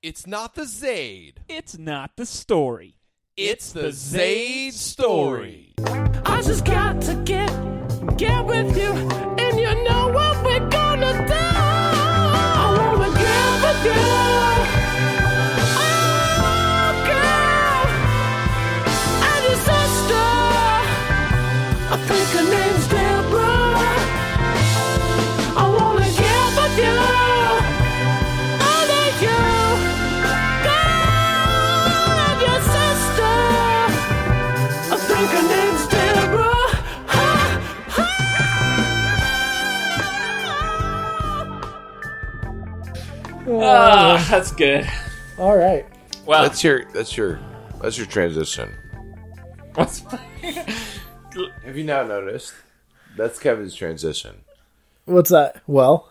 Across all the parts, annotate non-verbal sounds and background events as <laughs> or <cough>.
It's not the Zade. It's not the story. It's the Zade Storey. I just got to get get with you, and you know what we're gonna do. I wanna get with you. Oh, girl, and your sister. I think her name's Ah, that's good. All right. Well, That's your that's your that's your transition. What's <laughs> Have you not noticed? That's Kevin's transition. What's that? Well,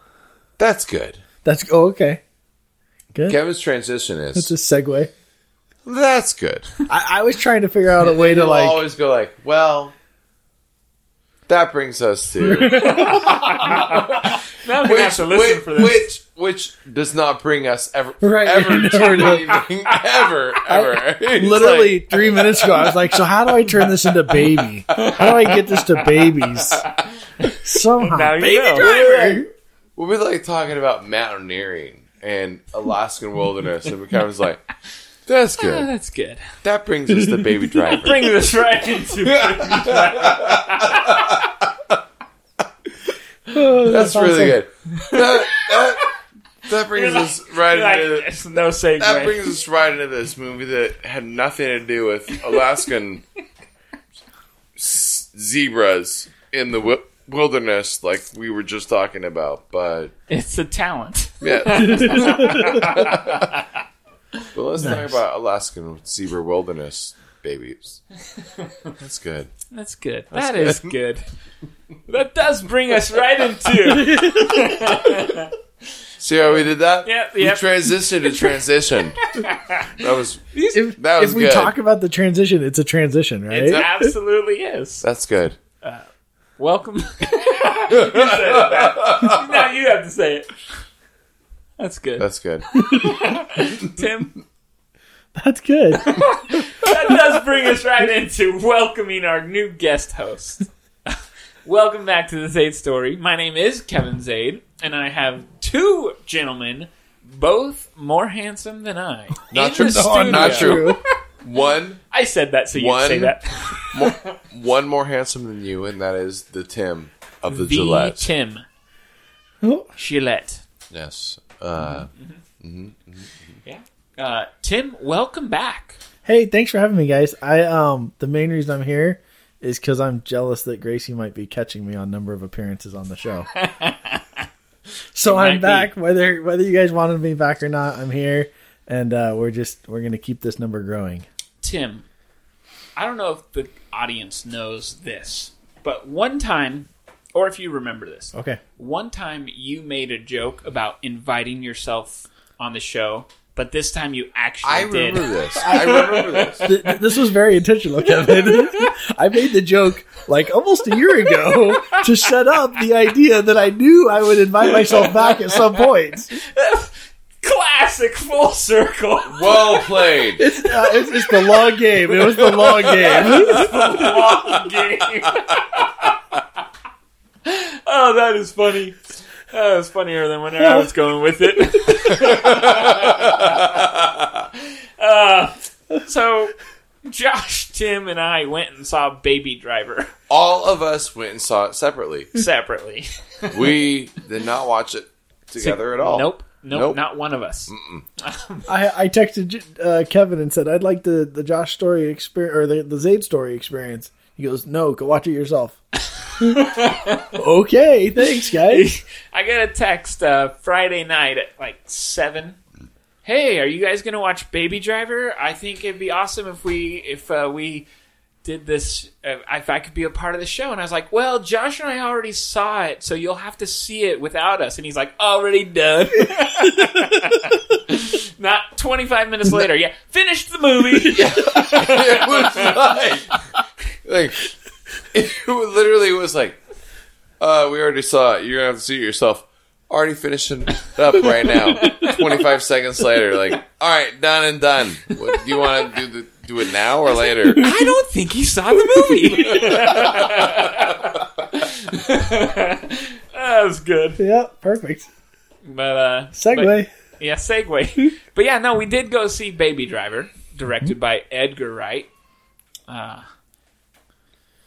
That's good. that's oh okay. Good. Kevin's transition is That's a segue. that's good. I, I was trying to figure out a way to He'll like. always go like, well, that brings us to <laughs> <laughs> now I'm which, have to listen which, for this. which which does not bring us ever Right, ever never <laughs> to does. anything ever ever. <laughs> It's Literally like, three minutes ago, I was like, "So how do I turn this into baby? How do I get this to babies somehow?" Now you baby know. driver. we'll be like talking about mountaineering and Alaskan wilderness, and Kevin's like, "That's Ah, good. that's good. That brings us to baby <laughs> driver." Bring us right into Oh, That's awesome. really good. That, that, <laughs> that brings us right like, into it's no segue. that brings us right into this movie that had nothing to do with Alaskan s- zebras in the wi- wilderness, like we were just talking about. But it's a talent. yeah, <laughs> but let's talk about Alaskan zebra wilderness babies. That's good. That's good. That's is good. That does bring us right into. <laughs> See how we did that? Yep, We yep. transitioned to transition. <laughs> That was If, That was if we good. talk about the transition, it's a transition, right? It absolutely is. that's good. Uh, welcome. <laughs> you said it back. now you have to say it. That's good. That's good. Tim, That's good. that does bring us right into welcoming our new guest host. Welcome back to the Zade Storey. My name is Kevin Zade, and I have two gentlemen, both more handsome than I. Not in true. the No, not studio. true. <laughs> One I said that so you One- say that. more, one more handsome than you, and that is the Tim of the, The Gillette. Tim Oh, Gillette. Yes. Uh, Yeah. Uh, Tim, welcome back. hey, thanks for having me, guys. I um, the main reason I'm here is because I'm jealous that Gracie might be catching me on number of appearances on the show. <laughs> so I'm be. back, whether whether you guys wanted me back or not. I'm here, and uh, we're just we're gonna keep this number growing. Tim, I don't know if the audience knows this, but one time, or if you remember this, Okay. one time you made a joke about inviting yourself on the show, but this time you actually I did. remember this. <laughs> I remember this. Th- th- this was very intentional, Kevin. <laughs> I made the joke like almost a year ago to set up the idea that I knew I would invite myself back at some point. Classic full circle. Well played. It's, uh, it's, it's the long game. It was the long game. <laughs> Long game. oh, that is funny. That was funnier than whenever I was going with it. uh, so, Josh, Tim, and I went and saw Baby Driver All of us went and saw it separately. <laughs> separately. We did not watch it together at all. Nope. Nope, Nope. not one of us. <laughs> I, I texted uh, Kevin and said I'd like the, the Josh story experience or the, the Zade Storey experience. He goes, "No, go watch it yourself." <laughs> okay, thanks, guys. I got a text uh, Friday night at like seven. Hey, are you guys gonna watch Baby Driver? I think it'd be awesome if we if uh, we did this. Uh, if I could be a part of the show, and I was like, well, Josh and I already saw it, so you'll have to see it without us. And he's like, already done. <laughs> <laughs> Not twenty five minutes later, yeah, finished the movie. <laughs> it was like, like it literally was like, uh, we already saw it. You're gonna have to see it yourself. Already finishing up right now. 25 seconds later, like, all right, done and done. What, do you want to do the, do it now or later? I don't think he saw the movie. <laughs> that was good. Yeah, perfect. But uh Segue. but- yeah, segue. <laughs> but yeah, no, we did go see Baby Driver, directed by Edgar Wright. Uh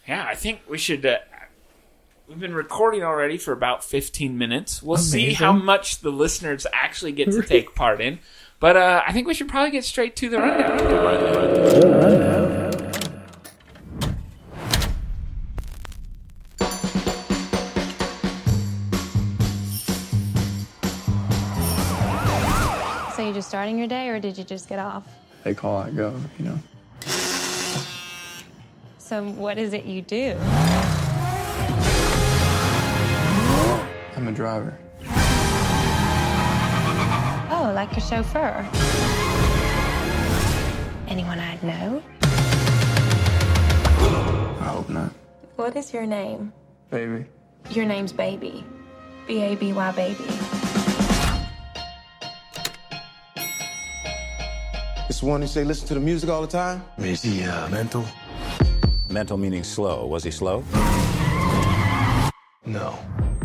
Yeah, I think we should uh, We've been recording already for about 15 minutes. We'll see how much the listeners actually get to take part in. But uh, I think we should probably get straight to the rundown. So you just starting your day, or did you just get off? They call, I go, you know. So what is it you do? I'm a driver. Oh, like a chauffeur. Anyone I'd know? I hope not. What is your name? Baby. Your name's Baby. B A B Y Baby. It's the one who say listen to the music all the time? Is he uh, mental? Mental meaning slow. Was he slow? No.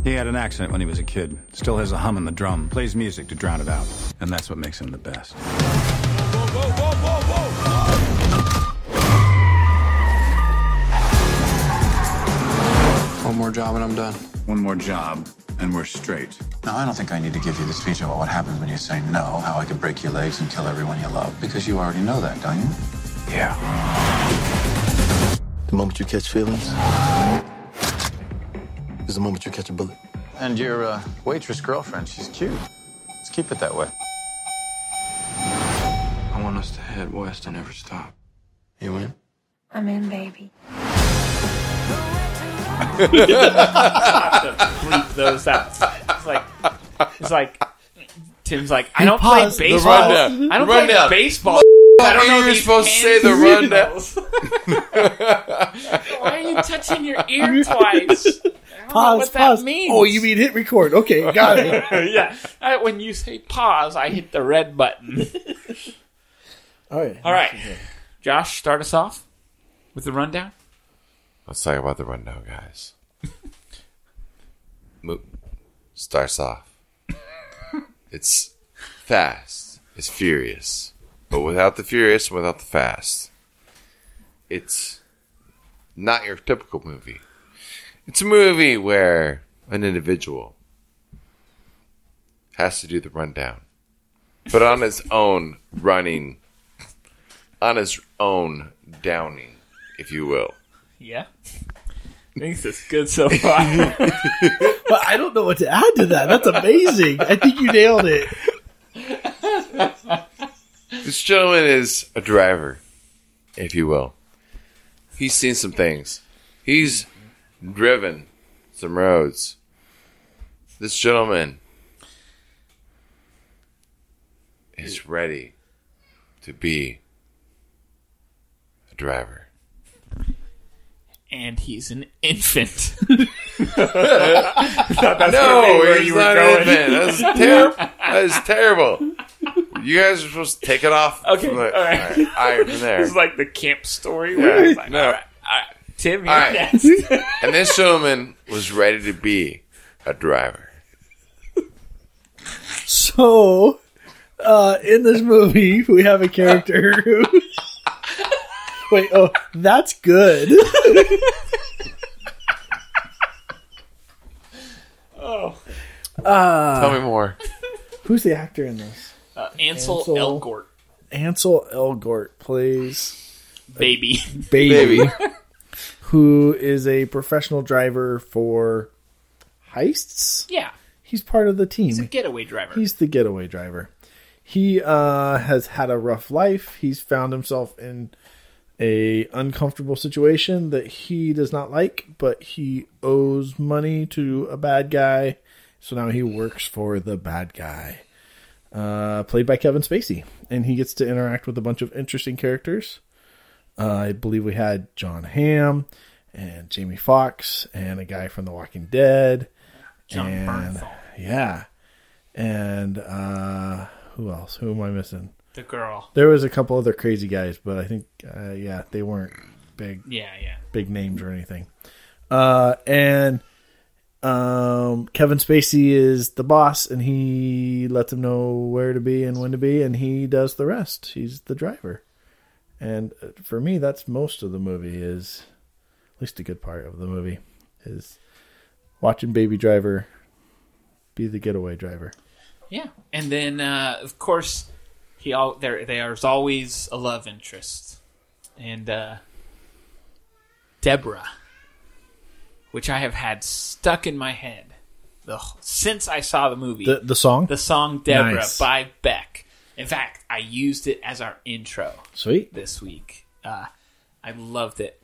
He had an accident when he was a kid. Still has a hum in the drum. Plays music to drown it out. And that's what makes him the best. One more job and I'm done. One more job, and we're straight. Now, I don't think I need to give you the speech about what happens when you say no, how I could break your legs and kill everyone you love, because you already know that, don't you? Yeah. The moment you catch feelings is the moment you catch a bullet. And your uh, waitress girlfriend, she's cute. Let's keep it that way. I want us to head west and never stop. You in? I'm in, baby. Bleep those out. It's like, it's like, Tim's like, I don't play paused the baseball. rundown. I don't The play baseball. I don't know you were these supposed to say the hands rundown. <laughs> Why are you touching your ear twice? I don't know Pause, what pause. that means. Oh, you mean hit record. Okay, got it. <laughs> yeah. I- when you say pause, I hit the red button. <laughs> Oh, All right. All right, Josh, start us off with the rundown. Let's talk about the rundown, guys. Mo- starts off. It's fast. It's furious. But without the furious and without the fast. It's not your typical movie. It's a movie where an individual has to do the rundown. But on his own running, on his own downing, if you will. Yeah. I it's good so far. <laughs> But I don't know what to add to that. That's amazing. I think you nailed it. This gentleman is a driver, if you will. He's seen some things. He's driven some roads. This gentleman is ready to be a driver. and he's an infant. <laughs> That's No, where he's you were not going. even. That's <laughs> terrible. That is terrible. You guys are supposed to take it off. Okay, from the, all right. all right, all right, from there. This is like the camp story where Yeah, it's like, no. all right, all right, Tim, you're All right. next. <laughs> And this gentleman was ready to be a driver. So, uh, in this movie, we have a character who. <laughs> Wait, oh, that's good. <laughs> oh, Tell me more. Who's the actor in this? uh, Ansel, Ansel. Elgort, Ansel Elgort plays baby. Baby, Baby. Who is a professional driver for heists. Yeah, He's part of the team. he's a getaway driver. He's the getaway driver. He uh, has had a rough life. He's found himself in a uncomfortable situation that he does not like, but he owes money to a bad guy, so now he works for the bad guy. Uh, played by Kevin Spacey, and he gets to interact with a bunch of interesting characters. Uh, I believe we had Jon Hamm and Jamie Foxx and a guy from The Walking Dead. Jon and Bernthal. yeah, and uh, who else? Who am I missing? The girl. There was a couple other crazy guys, but I think uh, yeah, they weren't big Yeah, yeah. big names or anything. Uh, and um, Kevin Spacey is the boss, and he lets him know where to be and when to be, and he does the rest. He's the driver, and uh, for me, that's most of the movie. Is at least a good part of the movie is watching Baby Driver be the getaway driver. Yeah, and then uh, of course he all there. There's always a love interest, and uh, Deborah, which I have had stuck in my head the since I saw the movie. The the song, the song Deborah Nice. by Beck. In fact, I used it as our intro. Sweet. This week, uh, I loved it.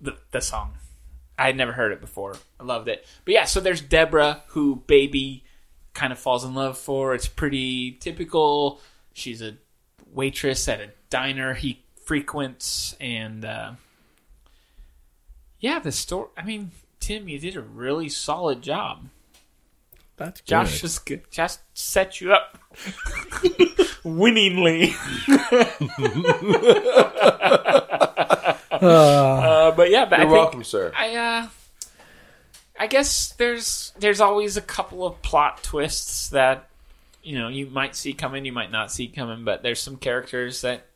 The the song. I had never heard it before. I loved it. But yeah, so there's Deborah, who baby kind of falls in love for. It's pretty typical. She's a waitress at a diner he frequents, and uh, yeah, the story. I mean, Tim, you did a really solid job. That's Josh good. just good. just set you up <laughs> winningly. <laughs> uh, but yeah, but You're think- welcome, sir. I uh, I guess there's there's always a couple of plot twists that you know you might see coming, you might not see coming, but there's some characters that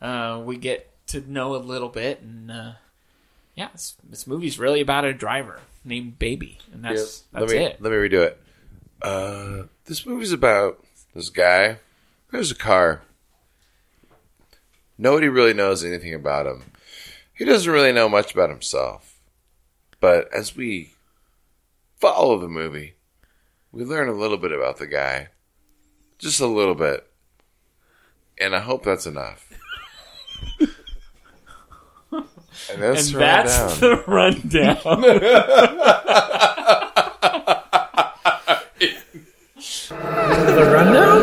uh, we get to know a little bit, and uh, yeah, this, this movie's really about a driver named Baby, and that's Yep. that's let me, it. Let me redo it. Uh, this movie's about this guy. There's a car. Nobody really knows anything about him. He doesn't really know much about himself. But as we follow the movie, we learn a little bit about the guy. Just a little bit. And I hope that's enough. And that's, and the that's rundown. the rundown. the rundown.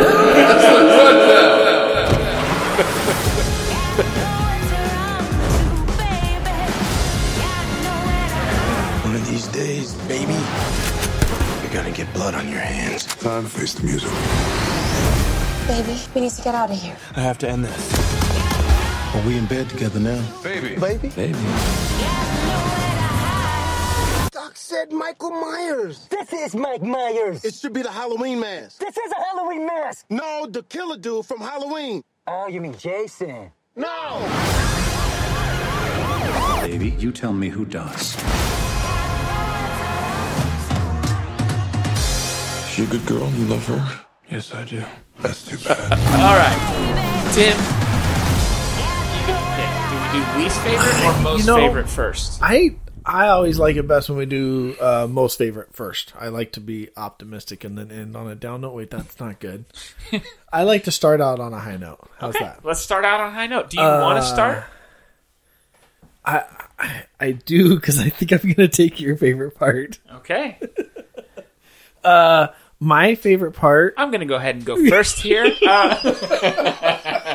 One of these days, baby, you're gonna get blood on your hands. Time to face the music. Baby, we need to get out of here. I have to end this. Are we in bed together now? Baby. Baby? Baby. Doc said Michael Myers. This is Mike Myers. It should be the Halloween mask. This is a Halloween mask. No, the killer dude from Halloween. Oh, you mean Jason? No. Baby, you tell me who does. She a good girl? You love her? Yes, I do. That's too bad. <laughs> All right, Tim. Do we least favorite or most You know, favorite first? I I always like it best when we do uh, most favorite first. I like to be optimistic and then end on a down note. Wait, that's not good. <laughs> I like to start out on a high note. How's okay, that? let's start out on a high note. Do you want Uh, to start? I I, I do because I think I'm going to take your favorite part. Okay, <laughs> Uh, my favorite part. I'm going to go ahead and go <laughs> first here. Uh,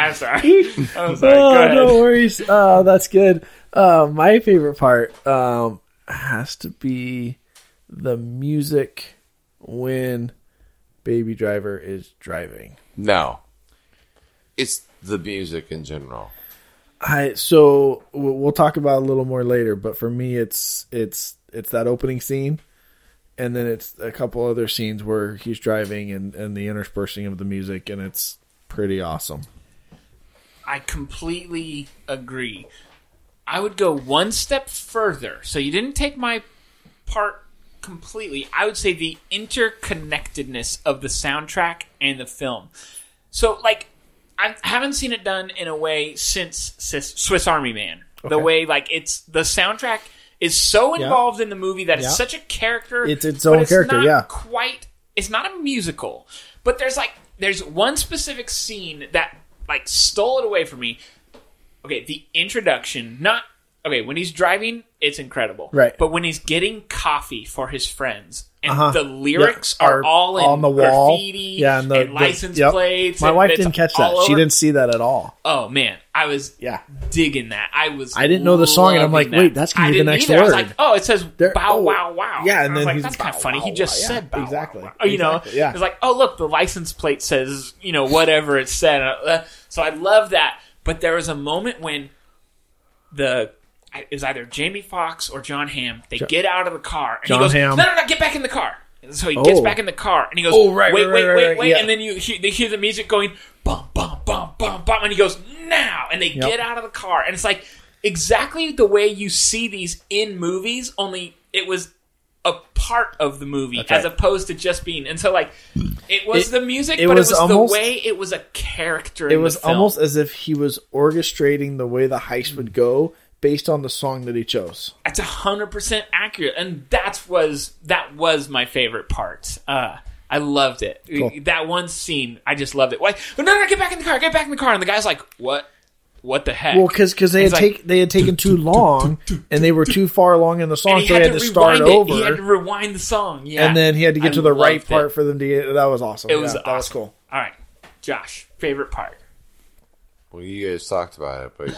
I'm sorry. <laughs> I'm sorry. oh, no worries. Uh, that's good. Uh, my favorite part um, has to be the music when Baby Driver is driving. No. It's the music in general. I so we'll we'll talk about it a little more later, but for me, it's it's it's that opening scene, and then it's a couple other scenes where he's driving and and the interspersing of the music, and it's pretty awesome. I completely agree. I would go one step further. So you didn't take my part completely. I would say the interconnectedness of the soundtrack and the film. So, like, I haven't seen it done in a way since Swiss Army Man. The Okay. way, like, it's the soundtrack is so Yeah. involved in the movie that Yeah. it's such a character. It's its own character, not yeah. Quite. It's not a musical, but there's like there's one specific scene that like stole it away from me. Okay, the introduction, not okay, when he's driving, it's incredible. Right. But when he's getting coffee for his friends, and Uh-huh. the lyrics Yeah, are, all in on the wall. graffiti Yeah, and the, and the- license yep. plates. My wife didn't catch all that. She didn't see that at all. Oh man, I was Yeah. digging that. I was. I didn't know the song, and I'm like, that. wait, that's gonna be the next either. I was word. like, oh, it says There- bow oh, wow wow. yeah, and then like, that's kind of funny. wow, he just wow. said Yeah, bow exactly. wow, wow. You know, Exactly, yeah. it's like, oh look, the license plate says you know whatever it said. Uh, So I love that. But there was a moment when the it was either Jamie Foxx or Jon Hamm. They get out of the car and Jon he goes, Hamm. "No, no, no, get back in the car." And so he gets Oh. back in the car and he goes, Oh, right, "Wait, right, wait, right, wait, wait!" yeah. And then you hear, they hear the music going, "Bum, bum, bum, bum, bum," and he goes, "Now!" And they Yep. get out of the car and it's like exactly the way you see these in movies. Only it was a part of the movie That's as opposed to just being. And so like it was It- the music, it but was it was almost- the way it was a character. It in was almost as if he was orchestrating the way the heist would go based on the song that he chose. That's hundred percent accurate, and that was that was my favorite part. Uh, I loved it. Cool. That one scene, I just loved it. Why? No, no, no, get back in the car, get back in the car. And the guy's like, "What? What the heck?" Well, because because they had like- take they had taken too long, and they were too far along in the song, so they had to start it. over. He had to rewind the song. Yeah, and then he had to get I to the right it. part for them to get. That was awesome. It Yeah, was that was cool. All right, Josh, favorite part. Well, you guys talked about it, but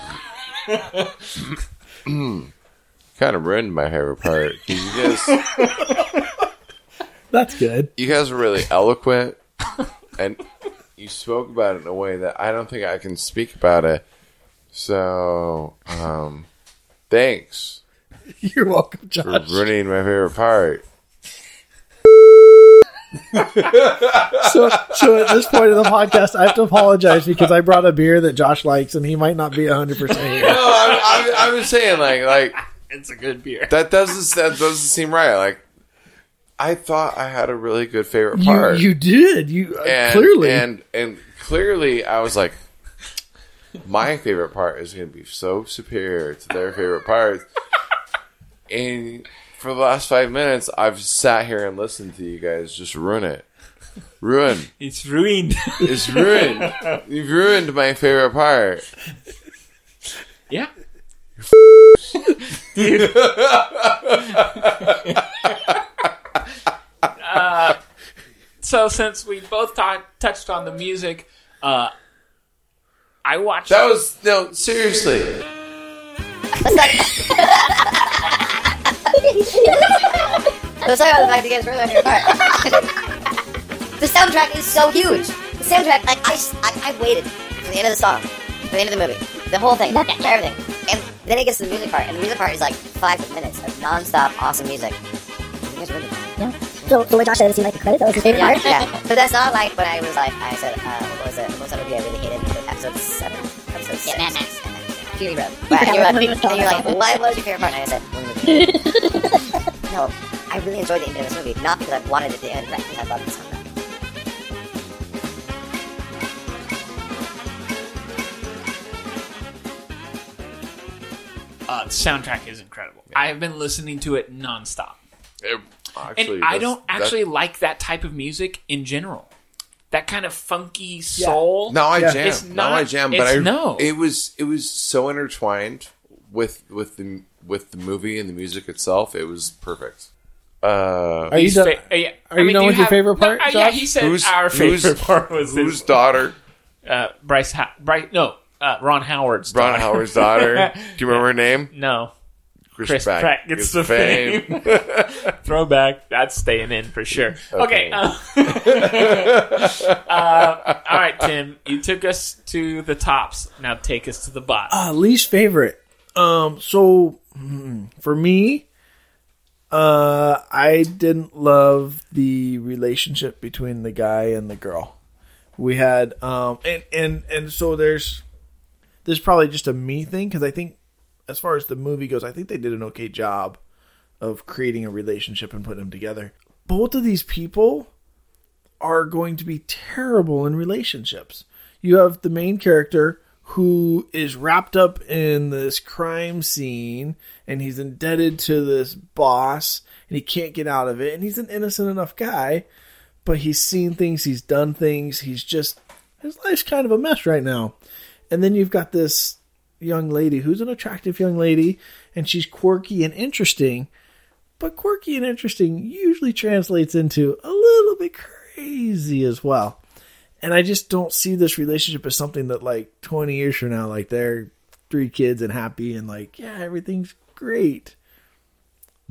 <laughs> kind of ruined my favorite part 'cause you guys, <laughs> That's good. you guys were really eloquent, and you spoke about it in a way that I don't think I can speak about it. So, um, thanks <laughs> You're welcome, for Josh. ruining my favorite part. So, so at this point in the podcast, I have to apologize because I brought a beer that Josh likes, and he might not be hundred percent here. No, I'm, I'm, I was saying like like It's a good beer. that doesn't that doesn't seem right. Like I thought I had a really good favorite You, part. you did. You uh, and, clearly. and and clearly I was like, my favorite part is going to be so superior to their favorite part. and for the last five minutes, I've sat here and listened to you guys just ruin it. Ruin. <laughs> It's ruined. It's ruined. You've ruined my favorite part. yeah. uh, <laughs> so since we both ta- touched on the music, uh, I watched. That was no seriously. <laughs> So sorry about the fact that you guys really part. <laughs> the soundtrack is so huge. The soundtrack, like I, I, I waited for the end of the song, for the end of the movie, the whole thing, everything, and then it gets to the music part, and the music part is like five minutes of non-stop awesome music. You guys really Yeah. So, so what Josh said is he liked the credit. That was his favorite yeah, part. yeah. But that's not like when I was like, I said, uh, what was it? What was that movie I really hated? Episode seven, episode six. Yeah, Mad Max. Fury Road. You Right, and you're like, movie was and you're like, what was your favorite part? And I said, one no, I really enjoyed the ending of this movie, not because I wanted it to end, right? Because I loved the soundtrack. Uh, the soundtrack is incredible. I have been listening to it nonstop. It- actually, and I don't that- actually like that type of music in general. That kind of funky soul. Now I Yeah. jam. It's now I not- jam. But it's I no. It was it was so intertwined with with the with the movie and the music itself. It was perfect. Uh, Are you He's done? fa- uh, yeah. Are I you mean, done do with your have- favorite No, part, uh, yeah, Josh? he said Who's- our who's- favorite <laughs> part was whose his, daughter? uh, Bryce. Ha- Bryce. No, uh, Ron Howard's. Ron daughter. Howard's daughter. <laughs> Do you remember her name? No. Chris, Chris Pratt Pratt gets gets the fame. <laughs> Throwback. That's staying in for sure. Okay. Okay. uh, <laughs> uh, all right, Tim. You took us to the tops. Now take us to the bottom. Uh, least favorite. Um, so hmm, for me, uh, I didn't love the relationship between the guy and the girl. We had, um, and and and so there's, there's probably just a me thing because I think, as far as the movie goes, I think they did an okay job of creating a relationship and putting them together. Both of these people are going to be terrible in relationships. You have the main character who is wrapped up in this crime scene and he's indebted to this boss and he can't get out of it and he's an innocent enough guy but he's seen things he's done things he's just his life's kind of a mess right now and then you've got this young lady who's an attractive young lady and she's quirky and interesting, but quirky and interesting usually translates into a little bit crazy as well. And I just don't see this relationship as something that like 20 years from now like they're three kids and happy and like yeah, everything's great.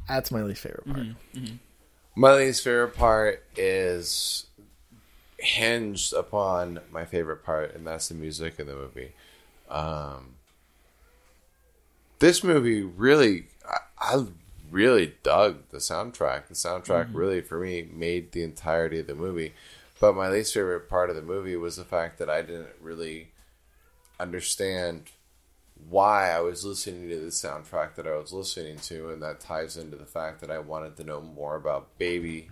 That's my least favorite part. My least favorite part is hinged upon my favorite part, and that's the music in the movie. Um, this movie really, I, I really dug the soundtrack. The soundtrack Mhm. really, for me, made the entirety of the movie. But my least favorite part of the movie was the fact that I didn't really understand why I was listening to the soundtrack that I was listening to, and that ties into the fact that I wanted to know more about Baby.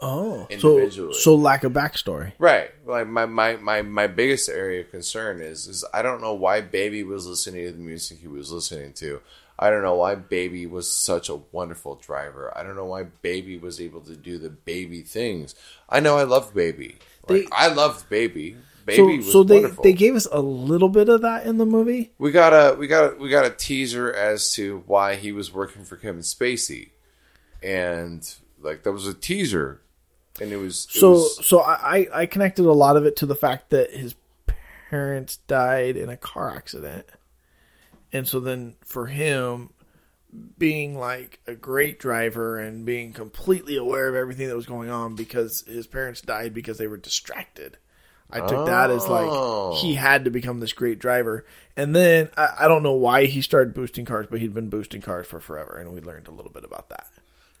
Oh, so so lack of backstory. Right. Like my, my, my, my biggest area of concern is is I don't know why Baby was listening to the music he was listening to. I don't know why Baby was such a wonderful driver. I don't know why Baby was able to do the baby things. I know I loved Baby. Like, I loved Baby. Baby so was so they wonderful. they gave us a little bit of that in the movie. We got a we got a, we got a teaser as to why he was working for Kevin Spacey, and like that was a teaser, and it was it So was- so I I- connected a lot of it to the fact that his parents died in a car accident, and so then for him being like a great driver and being completely aware of everything that was going on because his parents died because they were distracted. I took that as Oh. like he had to become this great driver. And then I, I don't know why he started boosting cars, but he'd been boosting cars for forever, and we learned a little bit about that.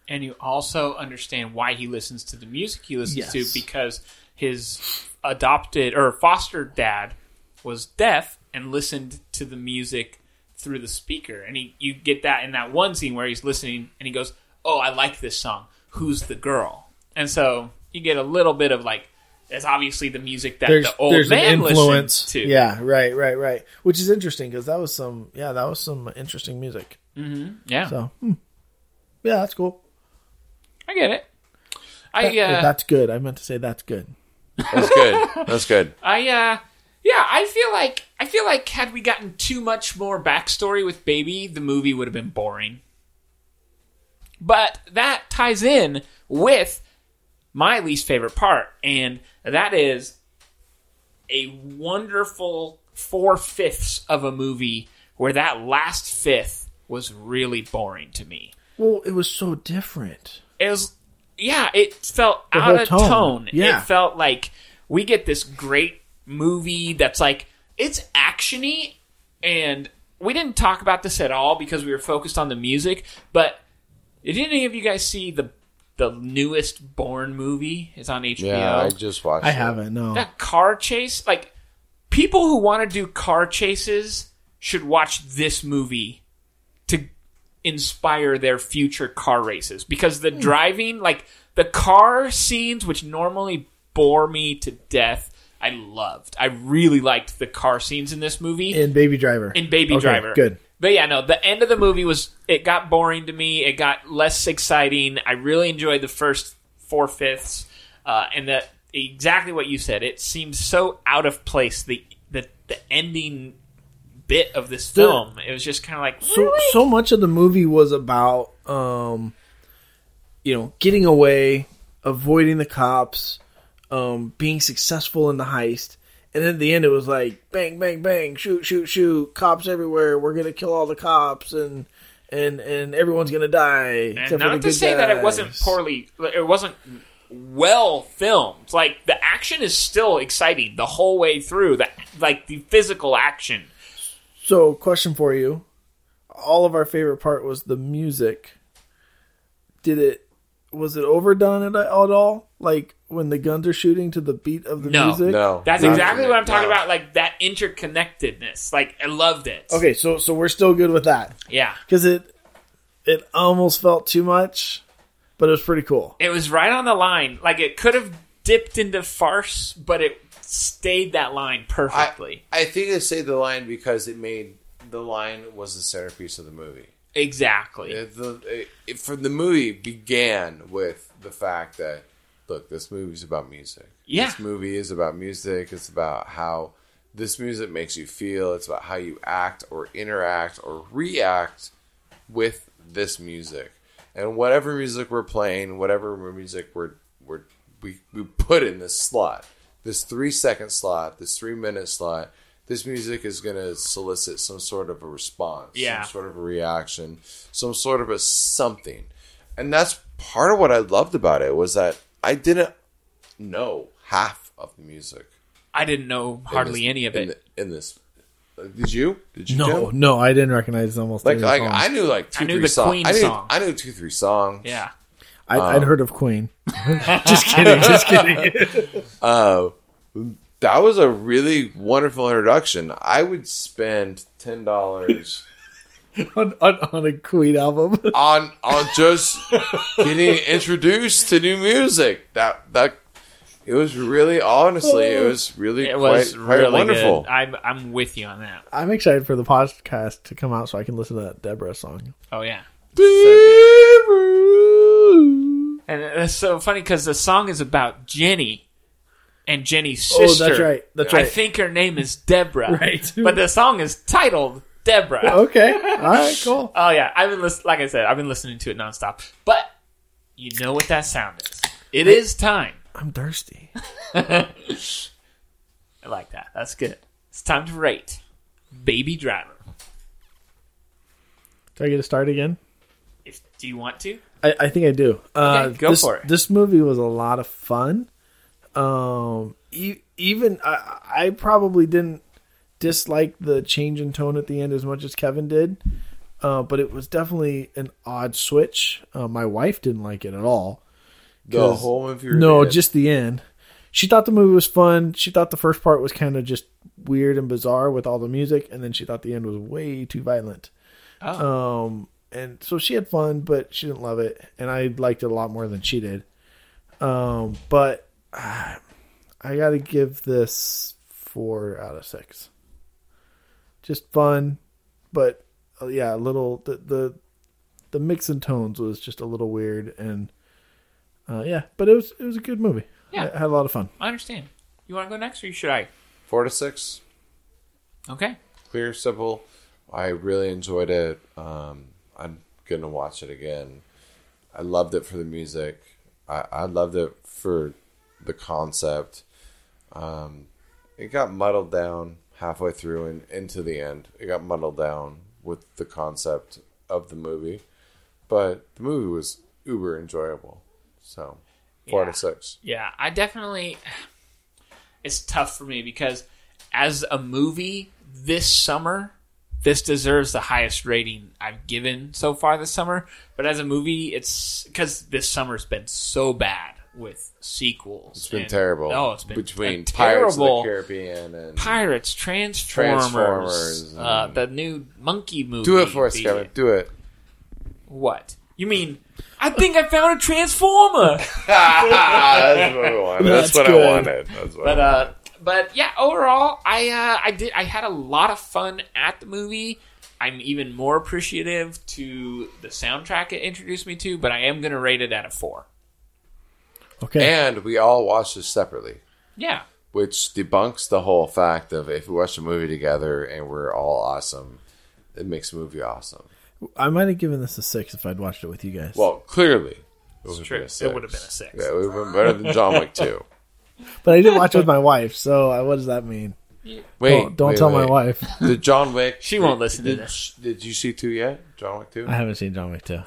And you also understand why he listens to the music he listens Yes. to because his adopted or foster dad was deaf and listened to the music through the speaker and he you get that in that one scene where he's listening and he goes oh i like this song who's the girl and so you get a little bit of like it's obviously the music that there's the old there's man an influence listens to Yeah, right, right, right. Which is interesting because that was some yeah that was some interesting music. Mhm, yeah. So hmm. yeah, that's cool. I get it i That- uh, that's good. I meant to say that's good. that's good. That's good. <laughs> I uh yeah, I feel like I feel like had we gotten too much more backstory with Baby, the movie would have been boring. But that ties in with my least favorite part, and that is a wonderful four fifths of a movie where that last fifth was really boring to me. Well, it was so different. It was, yeah, it felt The out of tone. tone. Yeah. It felt like we get this great movie that's like, it's actiony, and we didn't talk about this at all because we were focused on the music, but did any of you guys see the the newest Bourne movie? It's on HBO. Yeah, I just watched. I it. haven't. No. That car chase, like people who want to do car chases should watch this movie to inspire their future car races because the driving, like the car scenes, which normally bore me to death, I loved. I really liked the car scenes in this movie. In Baby Driver. In Baby Okay, Driver. Good. But yeah, no, the end of the movie was it got boring to me. It got less exciting. I really enjoyed the first four fifths, uh, and that exactly what you said. It seemed so out of place. The the the ending bit of this film. It was just kind of like So so much of the movie was about um you know, getting away, avoiding the cops, um being successful in the heist. And then at the end it was like bang bang bang, shoot shoot shoot, cops everywhere. We're going to kill all the cops and and and everyone's going to die And except for the not to say that it wasn't poorly, it wasn't well filmed. Like the action is still exciting the whole way through. That like the physical action. So, question for you. All of our favorite part was the music. Did it was it overdone at, at all? Like when the guns are shooting to the beat of the No, music? That's Not- exactly what I'm talking no. about. Like that interconnectedness. Like I loved it. Okay, so so we're still good with that. Yeah. Cuz it it almost felt too much, but it was pretty cool. It was right on the line. Like it could have dipped into farce, but it stayed that line perfectly. I think it saved the line because it made the line was the centerpiece of the movie. exactly. It, the, it, it- for the movie began with the fact that look, this movie's about music. Yeah. this movie is about music. It's about how This music makes you feel. It's about how you act or interact or react with this music. And whatever music we're playing, whatever music we're, we're we, we put in this slot, this three second slot, this three minute slot, this music is going to solicit some sort of a response, Yeah. some sort of a reaction, some sort of a something. And that's part of what I loved about it was that I didn't know half of the music. I didn't know hardly this- any of in it. the- in this. Uh, Did you? Did you? No, Tim? no, I didn't recognize almost Like, any like songs. I knew like two, I knew three the songs. Queen I knew, song. I knew two, three songs. Yeah. I, I'd um, heard of Queen. <laughs> just kidding, just kidding. <laughs> Uh, that was a really wonderful introduction. I would spend ten dollars <laughs> on, on, on a Queen album. on on just getting introduced to new music. That that it was really honestly, it was really It quite, was quite really wonderful. good. I'm I'm with you on that. I'm excited for the podcast to come out so I can listen to that Deborah song. Oh yeah. And it's so funny because the song is about Jenny and Jenny's Oh, that's right, that's right. I think her name is Deborah. <laughs> Right. But the song is titled Deborah. <laughs> Okay, all right, cool. Oh yeah, I've been lis- like I said, I've been listening to it nonstop. But you know what that sound is? It is time. I'm thirsty. <laughs> I like that. That's good. It's time to rate Baby Driver. Do I get to start again? If do you want to? I, I think I do. Uh, Okay, go this, for it. This movie was a lot of fun. Um, e- even I, I probably didn't dislike the change in tone at the end as much as Kevin did, uh, but it was definitely an odd switch. Uh, my wife didn't like it at all. The 'Cause- whole movie or No, the end? just the end. She thought the movie was fun. She thought the first part was kind of just weird and bizarre with all the music, and then she thought the end was way too violent. Oh. Um, and so she had fun, but she didn't love it, and I liked it a lot more than she did. Um, but uh, I got to give this four out of six. Just fun, but uh, yeah, a little the the the mix and tones was just a little weird, and uh, yeah, but it was it was a good movie. Yeah. I had a lot of fun. I understand. You want to go next, or should I? Four to six. Okay. Clear, simple. I really enjoyed it. Um, I'm gonna watch it again. I loved it for the music. I, I loved it for the concept. Um, it got muddled down halfway through and into the end. It got muddled down with the concept of the movie, but the movie was uber enjoyable. So four Yeah. to six. Yeah, I definitely. <sighs> It's tough for me because as a movie this summer, this deserves the highest rating I've given so far this summer. But as a movie, it's because this summer's been so bad with sequels. It's been and- terrible. Oh, it's been between a Pirates of the Caribbean and Pirates, Transformers, Transformers, uh, the new Monkey movie. Do it for us, the- Kevin. Do it. What you mean? I think I found a Transformer. <laughs> That's what I wanted. That's, That's what good. I wanted. That's what but I uh but yeah overall i uh i did i had a lot of fun at the movie i'm even more appreciative to the soundtrack it introduced me to but i am gonna rate it at a four Okay. And we all watched this separately, yeah which debunks the whole fact of if we watch a movie together and we're all awesome, it makes the movie awesome. I might have given this a six if I'd watched it with you guys. Well, clearly, it would have true. been a It six. would have been a six. Yeah, it would have been better than John Wick 2. <laughs> but I didn't watch it with my wife, so uh, what does that mean? Wait, Don't- don't wait, tell my wife. Did John Wick? She won't listen to this. Did you see two yet? John Wick 2? I haven't seen John Wick 2.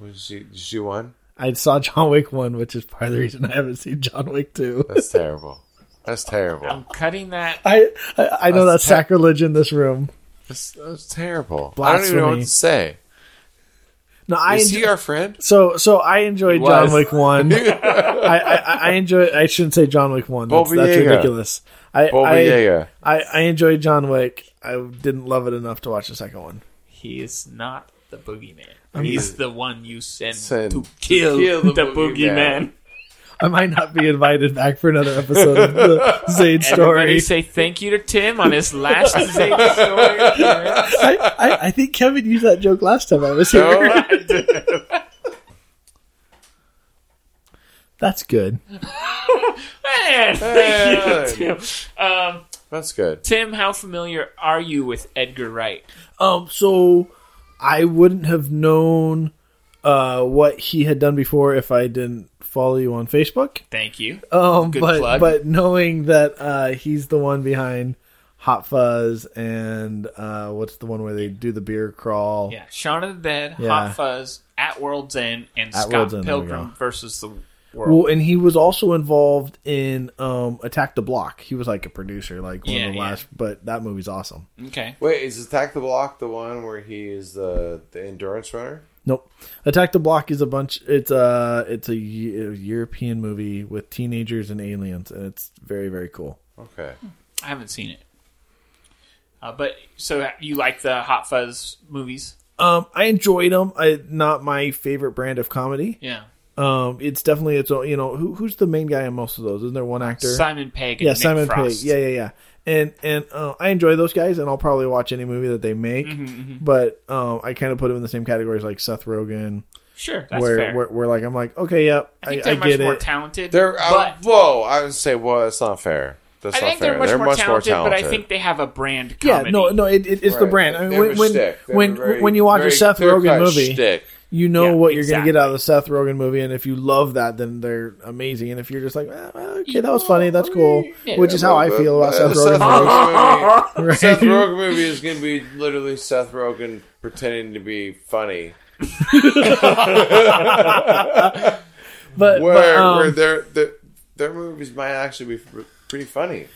Was you, did you see one? I saw John Wick 1, which is part of the reason I haven't seen John Wick 2. That's terrible. That's terrible. i'm cutting that I, I, I know That's that's te- sacrilege in this room. That's, that's terrible. I don't even know what Blasphemy. to say. No, I Is he enjoy- our friend? so so I enjoyed John was. Wick one. <laughs> I, I I enjoy. I shouldn't say John Wick one. That's, that's ridiculous. I Bobby I, I I enjoyed John Wick. I didn't love it enough to watch the second one. he is not the boogeyman I'm he's the one you send, Send to to kill, kill the, the boogeyman, boogeyman. I might not be invited back for another episode of the <laughs> Zade Everybody story. say thank you to Tim on his last Zade Storey. I, I, I think Kevin used that joke last time I was here. No? That's good. Man, thank you, Tim. Um, That's good. Tim, how familiar are you with Edgar Wright? Um, so I wouldn't have known uh, what he had done before if I didn't follow you on Facebook. Thank you. Um, Good but plug. but knowing that uh, he's the one behind Hot Fuzz and uh, what's the one where they do the beer crawl? Yeah, Shaun of the Dead, Yeah. Hot Fuzz, At World's End, and At Scott End, Pilgrim versus the World. Well, and he was also involved in um, Attack the Block. He was like a producer, like one Yeah, of the yeah. last. But that movie's awesome. okay. Wait, is Attack the Block the one where he is the the endurance runner? Nope. Attack the Block is a bunch. It's a it's a, European movie with teenagers and aliens, and it's very very cool. Okay. I haven't seen it. Uh, but so you like the Hot Fuzz movies? Um, I enjoyed them. I not my favorite brand of comedy. Yeah. Um, it's definitely its own. You know, who who's the main guy in most of those? Isn't there one actor? Simon Pegg and Yeah, Nick Simon Frost. Pegg. Yeah, yeah, yeah. And and uh, I enjoy those guys, and I'll probably watch any movie that they make. Mhm, mhm. But um, I kind of put them in the same categories like Seth Rogen. Sure, that's where, fair. Where, where like I'm like, okay, yep, I I, think I, they're much get more it. talented. They're but uh, whoa. I would say, well, that's not fair. That's I think fair. they're much, more, much talented, more talented. But I think they have a brand. Yeah, no, no, it, it, it's the brand. I mean, when when shtick. They have when, very- when you watch a Seth Rogen movie, shtick. You know Yeah, what you're going to get out of the Seth Rogen movie, and if you love that, then they're amazing. And if you're just like, well, okay, that was funny, that's cool, Yeah, which is how I feel about Seth the Rogen. Rogen movie, <laughs> <laughs> Right. Seth Rogen movie is going to be literally Seth Rogen pretending to be funny. <laughs> But, where, but, um, where their, their their movies might actually be pretty funny.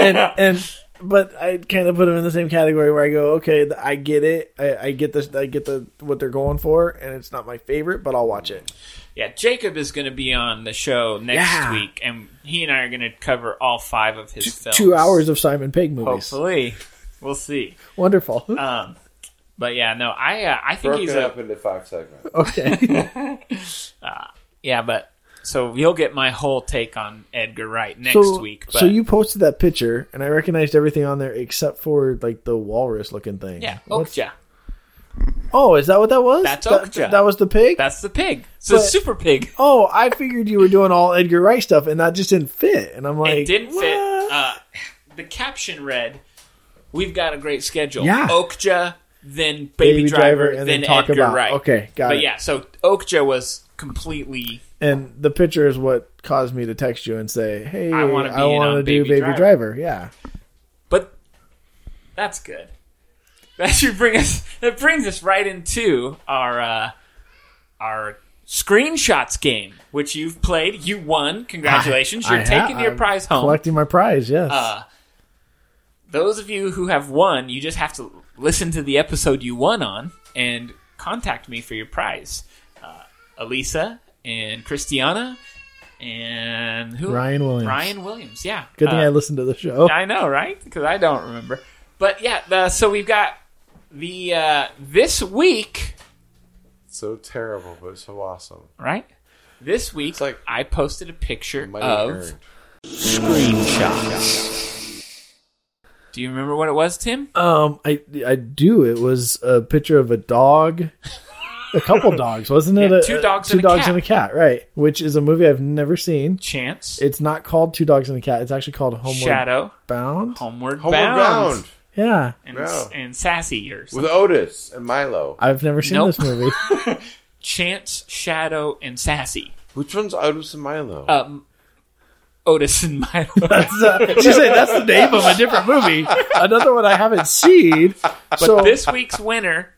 and and but I kind of put them in the same category where I go, okay, I get it, I, I get this, I get the what they're going for, and it's not my favorite, but I'll watch it. Yeah, Jacob is going to be on the show next Yeah. week, and he and I are going to cover all five of his films. Two hours of Simon Pegg movies, Hopefully, we'll see. wonderful. Um, but yeah, no, I uh, I think Broken he's a up into five segments. Okay. <laughs> uh, yeah, but so you'll get my whole take on Edgar Wright next so, week. But so you posted that picture, and I recognized everything on there except for like the walrus looking thing. yeah, What's- Okja. Oh, is that what that was? That's That- Okja. That, was the pig. That's the pig. So But- super pig. Oh, I figured you were doing all Edgar Wright stuff, and that just didn't fit. And I'm like, it didn't what? fit. Uh, the caption read, "We've got a great schedule. Yeah. Okja, then Baby, Baby Driver, Driver, and then, then talk Edgar about- Wright." okay, got but it. But yeah, so Okja was completely And the picture is what caused me to text you and say, "Hey, I I want to do Baby Driver." Driver. Yeah, But that's good. <laughs> That should bring us. That brings us right into our uh, our screenshots game, which you've played. You won. Congratulations! You're I ha- taking your I'm prize home. collecting my prize. Yes. Uh, those of you who have won, you just have to listen to the episode you won on and contact me for your prize. Uh, Elisa and Christiana and who? Ryan Williams. Ryan Williams. Yeah. Good thing Uh, I listened to the show. I know, right? Because I don't remember. But yeah, the, so we've got the uh, this week, So terrible, but so awesome. right? This week, like I posted a picture of earned. screenshots. Do you remember what it was, Tim? Um, I I do. It was a picture of a dog, a couple <laughs> dogs, wasn't it? Yeah, A- two a- dogs two and a dogs cat. and a cat, right? Which is a movie I've never seen. Chance, It's not called Two Dogs and a Cat. It's actually called Homeward Shadow, Bound. Homeward, Homeward Bound, Bound Yeah, and, Yeah. and Sassy or with. Otis and Milo. I've never seen Nope. this movie. <laughs> Chance, Shadow, and Sassy. Which one's Otis and Milo? Um, Otis and Milo. <laughs> That's, uh, she said that's the name of a different movie. Another one I haven't seen. But so this week's winner,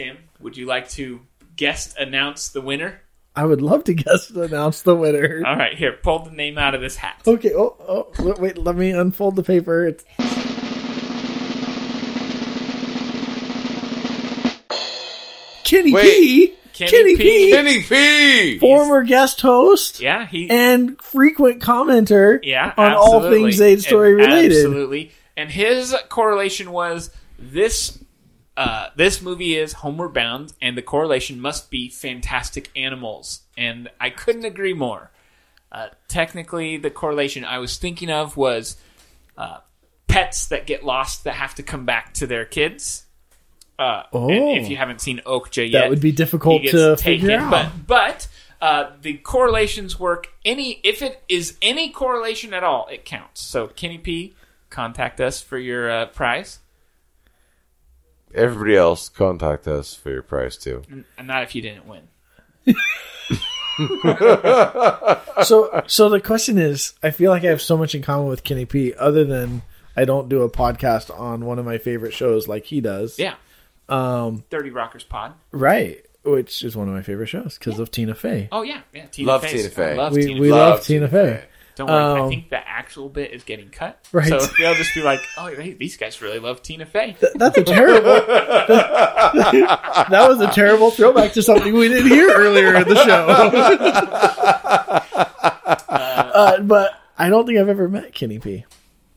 Tim, would you like to guest announce the winner? I would love to guess to announce the winner. All right, here, pull the name out of this hat. Okay. Oh, oh, wait, wait. Let me unfold the paper. It's... Kenny Wait. P. Kenny Kenny, P. P. Kenny P. Former guest host Yeah, he. and frequent commenter yeah, on all things Zade Storey And- related. Absolutely, and his correlation was this. Uh, this movie is Homeward Bound, and the correlation must be fantastic animals, and I couldn't agree more. Uh, technically, the correlation I was thinking of was uh, pets that get lost that have to come back to their kids. Uh, Oh. and if you haven't seen Okja yet, That would be difficult to taken, figure out. But but Uh, the correlations work. Any if it is any correlation at all, it counts. So Kenny P, contact us for your uh, prize. Everybody else, contact us for your price too. N- And not if you didn't win. <laughs> so so the question is, I feel like I have so much in common with Kenny P. Other than I don't do a podcast on one of my favorite shows like he does. Yeah. Um. Thirty Rockers Pod. Right. Which is one of my favorite shows because of Tina Fey. Oh yeah, yeah. Tina Love Fey's- Tina Fey. Love we Tina we Fey. love Tina Fey. Don't worry, I Um, think the actual bit is getting cut. Right. So they'll just be like, "Oh, hey, these guys really love Tina Fey." That's a terrible. <laughs> that was a terrible throwback to something we didn't hear earlier in the show. <laughs> uh, but I don't think I've ever met Kenny P.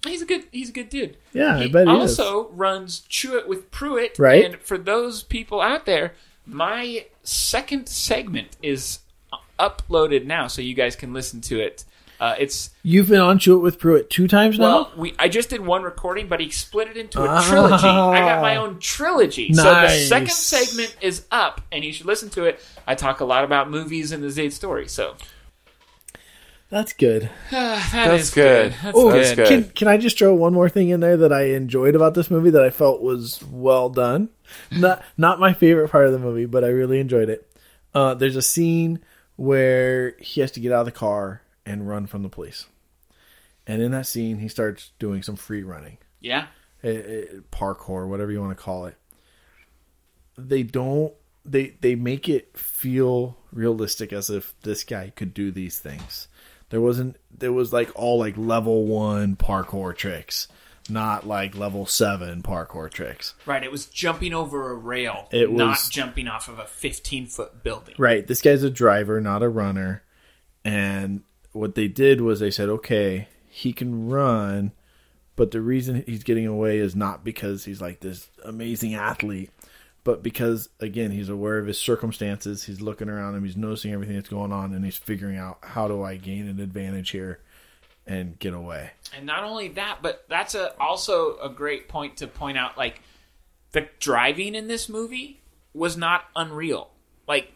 He's a good. He's a good dude. Yeah, I bet he is. also runs Chew It with Pruitt. Right. And for those people out there, my second segment is uploaded now, so you guys can listen to it. Uh, it's You've been on Chew It with Pruitt two times now. well, we I just did one recording, but he split it into a Ah. trilogy. I got my own trilogy. So the second segment is up, and you should listen to it. I talk a lot about movies and the Zade Storey. So That's good. <sighs> that That's is good. That's Oh, That's good. good. Can can I just throw one more thing in there that I enjoyed about this movie that I felt was well done? <laughs> Not not my favorite part of the movie, but I really enjoyed it. Uh, there's a scene where he has to get out of the car and run from the police, and in that scene, he starts doing some free running, Yeah. eh, eh, parkour, whatever you want to call it. They don't. They they make it feel realistic as if this guy could do these things. There wasn't. There was like all like level one parkour tricks, not like level seven parkour tricks. Right, it was jumping over a rail, It not was- jumping off of a 15 foot building. Right. This guy's a driver, not a runner. And what they did was they said, okay, he can run, but the reason he's getting away is not because he's like this amazing athlete, but because, again, he's aware of his circumstances. He's looking around him, he's noticing everything that's going on, and he's figuring out how do I gain an advantage here and get away. And not only that, but that's a also a great point to point out. Like the driving in this movie was not unreal. Like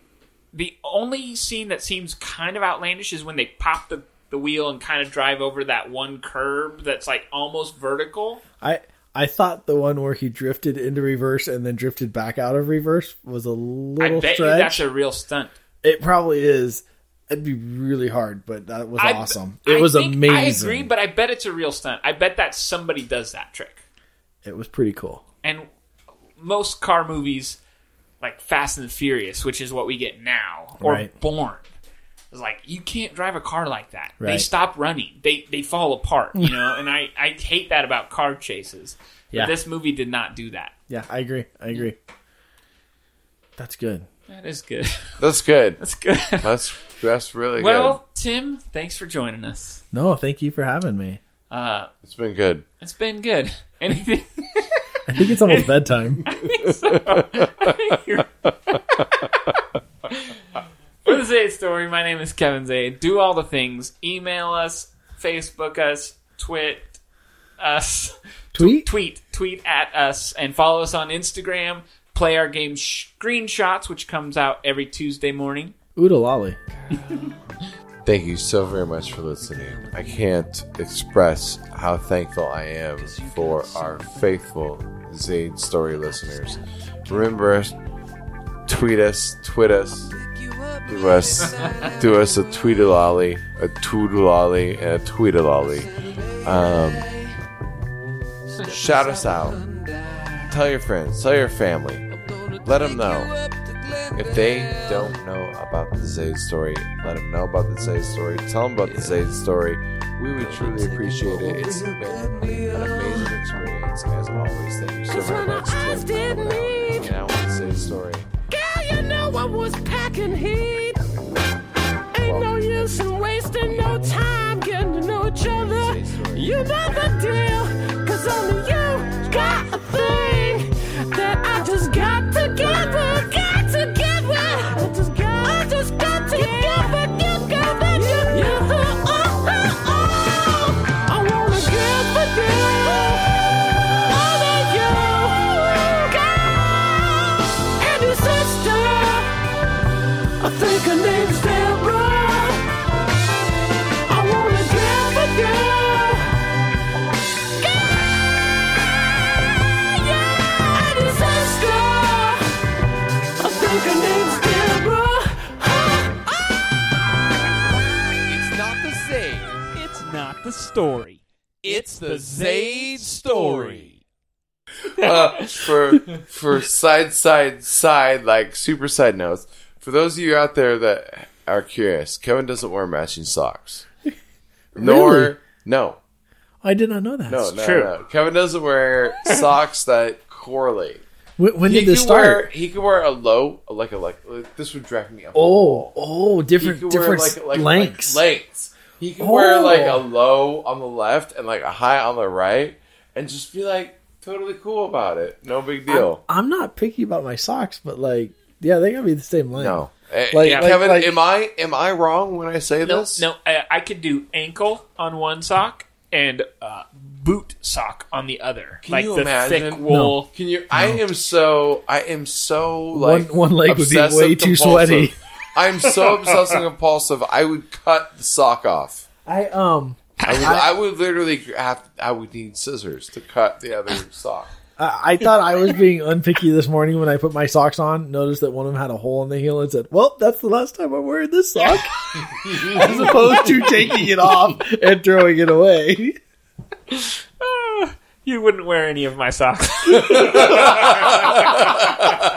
the only scene that seems kind of outlandish is when they pop the the wheel and kind of drive over that one curb that's like almost vertical. I. I thought the one where he drifted into reverse and then drifted back out of reverse was a little I bet stretch. you that's a real stunt. It probably is. It'd be really hard, but that was I- awesome. It I was amazing. I agree, but I bet it's a real stunt. I bet that somebody does that trick. it was pretty cool. And most car movies, like Fast and the Furious, which is what we get now, or Right. Bourne, It's like you can't drive a car like that. They stop running. They they fall apart. You know, <laughs> and I I hate that about car chases. Yeah. But this movie did not do that. Yeah, I agree. I agree. That's good. That is good. <laughs> That's good. That's good. That's that's really good. well, Tim, thanks for joining us. No, thank you for having me. Uh. It's been good. it's been good. <laughs> Anything? I think it's almost bedtime. <laughs> <laughs> For the Zade Storey, my name is Kevin Zade. Do all the things. Email us, Facebook us, twit us, Tweet? tweet, tweet at us, and follow us on Instagram. Play our game Screenshots, which comes out every Tuesday morning. Oodle lolly. Thank you so very much for listening. I can't express how thankful I am for our faithful Zade Storey listeners. Remember, tweet us, tweet us, do us, do us a tweetalolly, a toodalolly, and a tweetalolly. Um, shout us out. Tell your friends, tell your family. Let them know. If they don't know about the Zade Storey, let them know about the Zade Storey. Tell them about the Zade Storey. We would truly appreciate it. It's been an amazing experience, as always. Thank you so very much, Tim, for coming out and the Zade Storey. Girl, you know I was packing heat. Story. It's the Zade Storey. <laughs> uh, for for side side side like super side notes for those of you out there that are curious kevin doesn't wear matching socks <laughs> nor Really? no I did not know that. no no no kevin doesn't wear <laughs> socks that correlate When, when did this could wear- start? he could wear a low like a like this would drag me up Oh, oh, different, He could wear, different like- like- lengths. like lengths he could wear Oh. like a low on the left and like a high on the right and just be like totally cool about it no big deal I'm not picky about my socks, but like, yeah, they gotta be the same length. No. Eh, like, yeah, like- Kevin, like- am I am I wrong when I say No, this? no, I, I could do ankle on one sock and uh, boot sock on the other, Can like you the imagine? thick wool. No. Can you? I am so. I am so like one leg would be way too compulsive. sweaty. I'm so obsessive compulsive. I would cut the sock off. I um, I would. I, would literally have. I would need scissors to cut the other sock. I, I thought I was being unpicky this morning when I put my socks on. Noticed that one of them had a hole in the heel and said, "Well, that's the last time I'm wearing this sock," <laughs> as opposed to taking it off and throwing it away. Ah, you wouldn't wear any of my socks. <laughs>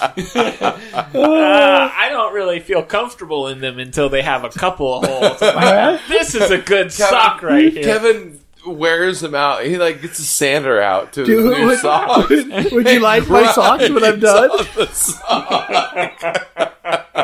Uh, I don't really feel comfortable in them until they have a couple of holes. Like, <laughs> this is a good sock right here. Kevin wears them out. He like gets a sander out to Dude, his new would- socks. would- <laughs> would you like my socks when I'm done? on the sock. <laughs>